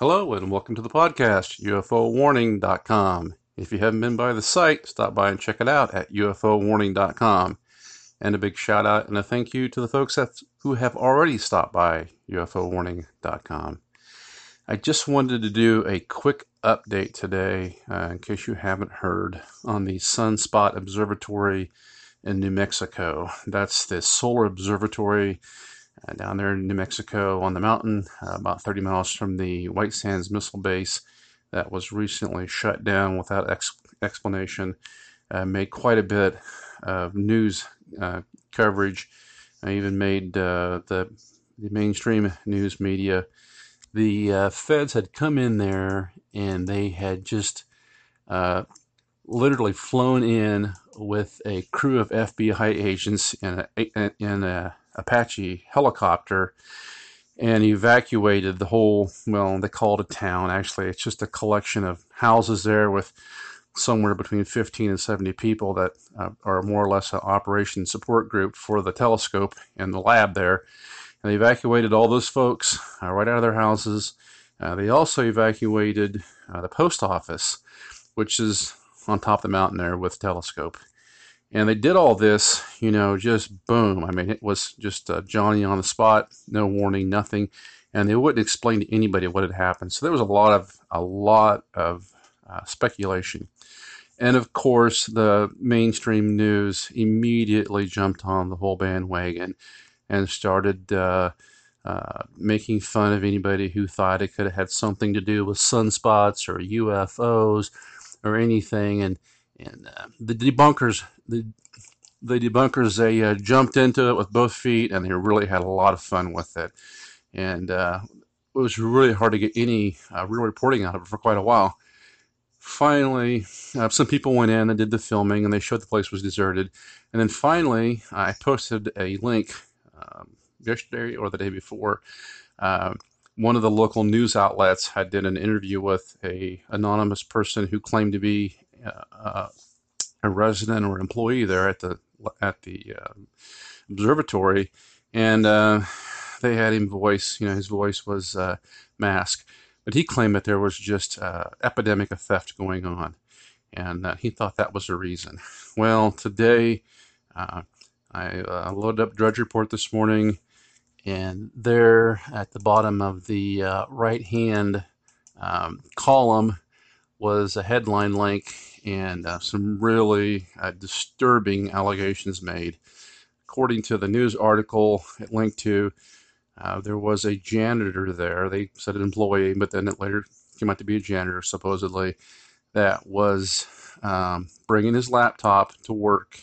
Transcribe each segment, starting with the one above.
Hello, and welcome to the podcast, UFOwarning.com. If you haven't been by the site, stop by and check it out at UFOwarning.com. And a big shout out and a thank you to the folks that, who have already stopped by UFOwarning.com. I just wanted to do a quick update today, uh, in case you haven't heard, on the Sunspot Observatory in New Mexico. That's the solar observatory uh, down there in New Mexico on the mountain, uh, about 30 miles from the White Sands Missile Base that was recently shut down without ex- explanation. Uh, made quite a bit of news uh, coverage. I even made uh, the, the, mainstream news media. The uh, feds had come in there and they had just literally flown in with a crew of FBI agents a, in a Apache helicopter and evacuated the whole, well, they call it a town. Actually, it's just a collection of houses there with somewhere between 15 and 70 people that uh, are more or less an operation support group for the telescope and the lab there. And they evacuated all those folks uh, right out of their houses. Uh, they also evacuated uh, the post office, which is on top of the mountain there with telescope. And they did all this, you know, just boom. I mean, it was just uh, Johnny on the spot, no warning, nothing, and they wouldn't explain to anybody what had happened. So there was a lot of a lot of uh, speculation, and of course, the mainstream news immediately jumped on the whole bandwagon and started uh, uh, making fun of anybody who thought it could have had something to do with sunspots or UFOs or anything, and and uh, the debunkers the the debunkers they uh, jumped into it with both feet and they really had a lot of fun with it. And uh, it was really hard to get any uh, real reporting out of it for quite a while. Finally uh, some people went in and did the filming and they showed the place was deserted. And then finally i posted a link um, yesterday or the day before. Uh, one of the local news outlets had did an interview with a anonymous person who claimed to be uh, a resident or employee there at the at the uh, observatory, and uh, they had him voice. You know, his voice was uh, mask, but he claimed that there was just uh, epidemic of theft going on, and uh, he thought that was the reason. Well, today uh, I loaded up Drudge Report this morning, and there at the bottom of the right hand um, column was a headline link and uh, some really uh, disturbing allegations made. According to the news article it linked to, uh, there was a janitor there. They said an employee, but then it later came out to be a janitor, supposedly, that was um, bringing his laptop to work.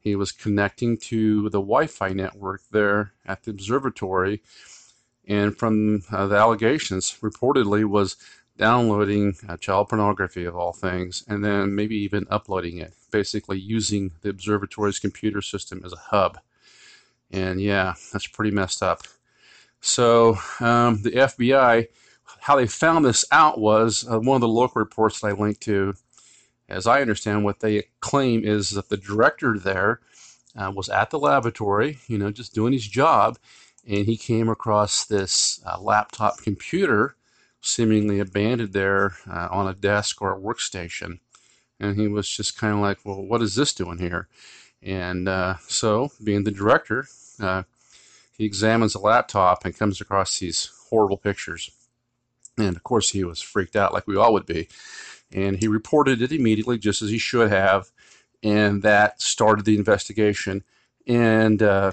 He was connecting to the Wi Fi network there at the observatory. And from uh, the allegations, reportedly, was downloading uh, child pornography of all things, and then maybe even uploading it, basically using the observatory's computer system as a hub. And yeah, that's pretty messed up. So um, the FBI, how they found this out was uh, one of the local reports that I linked to. As I understand, what they claim is that the director there uh, was at the laboratory, you know, just doing his job, and he came across this uh, laptop computer seemingly abandoned there uh, on a desk or a workstation. And he was just kind of like, well, what is this doing here? And uh, so, being the director, uh, he examines the laptop and comes across these horrible pictures. And of course, he was freaked out, like we all would be. And he reported it immediately, just as he should have. And that started the investigation. And uh,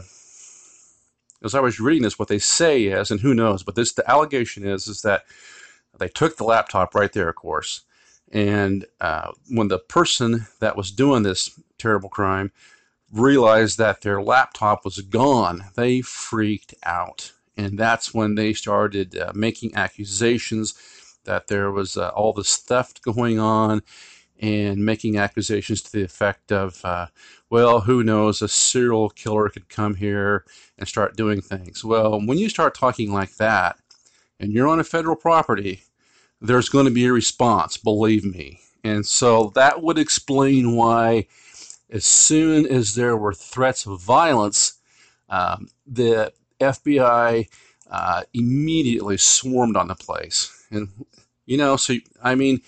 as I was reading this, what they say is, and who knows, but this the allegation is, is that they took the laptop right there, of course. And uh, when the person that was doing this terrible crime realized that their laptop was gone, they freaked out. And that's when they started uh, making accusations that there was uh, all this theft going on and making accusations to the effect of, uh, well, who knows, a serial killer could come here and start doing things. Well, when you start talking like that and you're on a federal property, there's going to be a response, believe me. And so that would explain why, as soon as there were threats of violence, um, the FBI uh, immediately swarmed on the place. And, you know, so, I mean,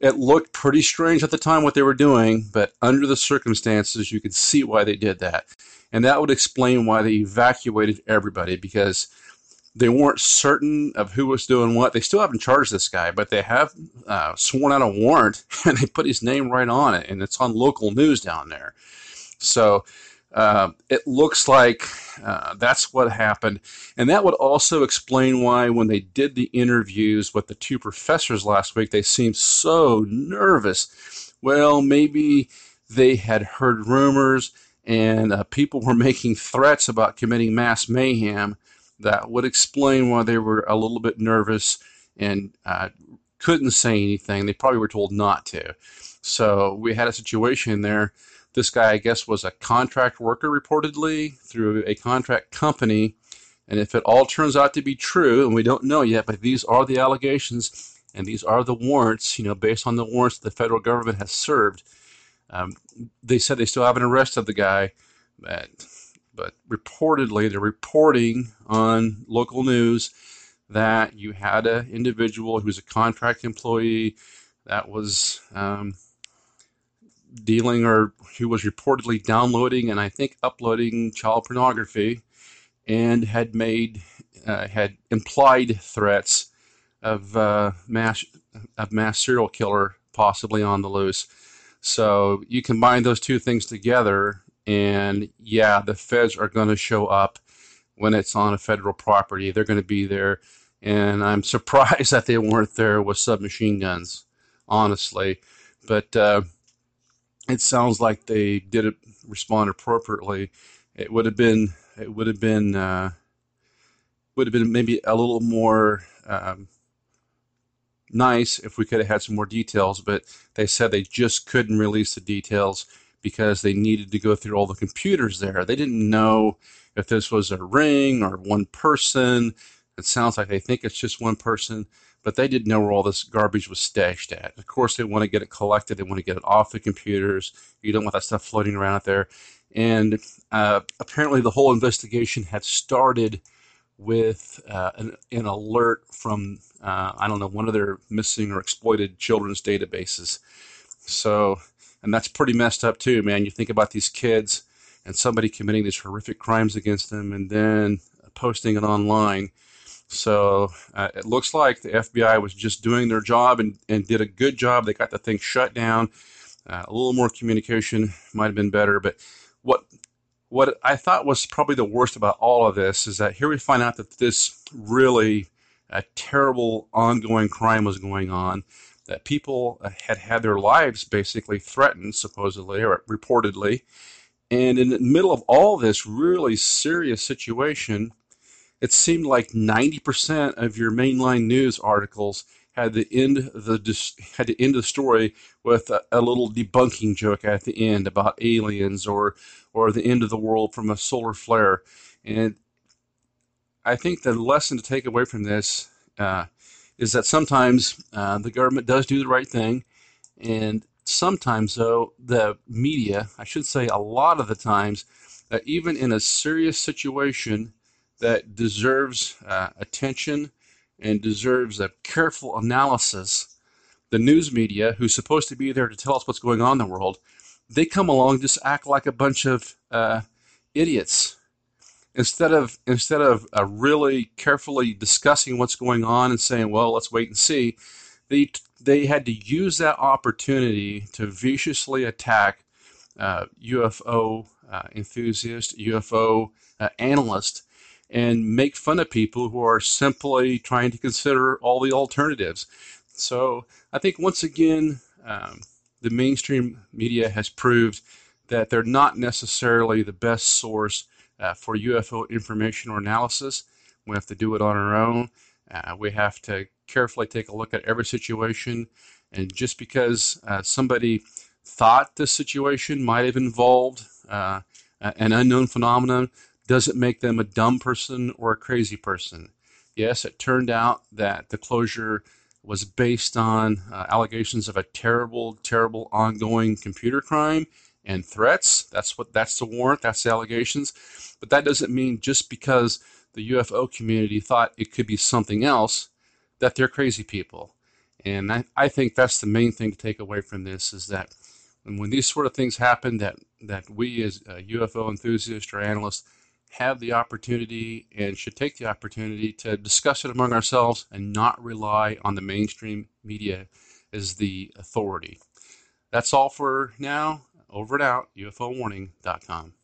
it looked pretty strange at the time what they were doing, but under the circumstances, you could see why they did that. And that would explain why they evacuated everybody because they weren't certain of who was doing what. They still haven't charged this guy, but they have uh, sworn out a warrant and they put his name right on it, and it's on local news down there. So uh, it looks like uh, that's what happened. And that would also explain why, when they did the interviews with the two professors last week, they seemed so nervous. Well, maybe they had heard rumors and uh, people were making threats about committing mass mayhem. That would explain why they were a little bit nervous and uh, couldn't say anything. They probably were told not to. So we had a situation there this guy, I guess, was a contract worker reportedly through a contract company. And if it all turns out to be true, and we don't know yet, but these are the allegations and these are the warrants, you know, based on the warrants the federal government has served. Um, they said they still haven't arrested the guy, but, but reportedly they're reporting on local news that you had an individual who was a contract employee that was um, dealing or who was reportedly downloading and I think uploading child pornography and had made uh, had implied threats of uh, mass of mass serial killer possibly on the loose. So you combine those two things together, and yeah, the feds are going to show up when it's on a federal property. They're going to be there, and I'm surprised that they weren't there with submachine guns, honestly. But uh, it sounds like they did respond appropriately. It would have been it would have been uh, would have been maybe a little more um, nice if we could have had some more details, but they said they just couldn't release the details because they needed to go through all the computers there. They didn't know if this was a ring or one person. It sounds like they think it's just one person but they didn't know where all this garbage was stashed at. Of course, they want to get it collected. They want to get it off the computers. You don't want that stuff floating around out there. And uh, apparently, the whole investigation had started with uh, an, an, alert from uh, I don't know one of their missing or exploited children's databases. So, and that's pretty messed up too, man. You think about these kids and somebody committing these horrific crimes against them, and then posting it online so uh, it looks like the FBI was just doing their job and, and did a good job. They got the thing shut down. Uh, a little more communication might have been better. But what what I thought was probably the worst about all of this is that here we find out that this really a terrible ongoing crime was going on. That people had had their lives basically threatened, supposedly or reportedly. And in the middle of all this really serious situation, it seemed like 90% of your mainline news articles had the end the had to end the story with a, a, little debunking joke at the end about aliens or or the end of the world from a solar flare, and I think the lesson to take away from this uh, is that sometimes uh, the government does do the right thing, and sometimes though the media, I should say, a lot of the times, uh, even in a serious situation that deserves uh, attention and deserves a careful analysis. The news media, who's supposed to be there to tell us what's going on in the world, they come along just act like a bunch of uh, idiots instead of instead of uh, really carefully discussing what's going on and saying, "Well, let's wait and see." They they had to use that opportunity to viciously attack uh, UFO uh, enthusiasts, UFO uh, analysts, and make fun of people who are simply trying to consider all the alternatives. So I think once again, um, the mainstream media has proved that they're not necessarily the best source uh, for UFO information or analysis. We have to do it on our own. Uh, we have to carefully take a look at every situation. And just because uh, somebody thought this situation might have involved uh, an unknown phenomenon doesn't make them a dumb person or a crazy person. Yes, it turned out that the closure was based on uh, allegations of a terrible, terrible ongoing computer crime and threats. That's what that's the warrant. That's the allegations. But that doesn't mean just because the UFO community thought it could be something else that they're crazy people. And I, I think that's the main thing to take away from this is that when these sort of things happen, that, that we as uh, UFO enthusiasts or analysts have the opportunity and should take the opportunity to discuss it among ourselves and not rely on the mainstream media as the authority. That's all for now. Over and out, UFOwarning.com.